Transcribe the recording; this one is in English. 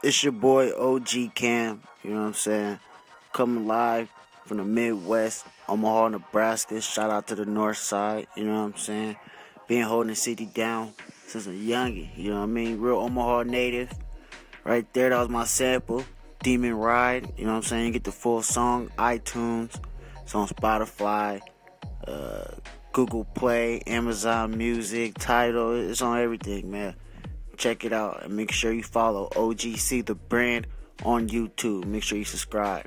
It's your boy OG Cam, you know what I'm saying? Coming live from the Midwest, Omaha, Nebraska. Shout out to the North Side, you know what I'm saying? Been holding the city down since a youngin', you know what I mean? Real Omaha native. Right there, that was my sample. Demon Ride, you know what I'm saying? You get the full song, iTunes, it's on Spotify, uh, Google Play, Amazon Music, Tidal, it's on everything, man. Check it out and make sure you follow OGC the brand on YouTube. Make sure you subscribe.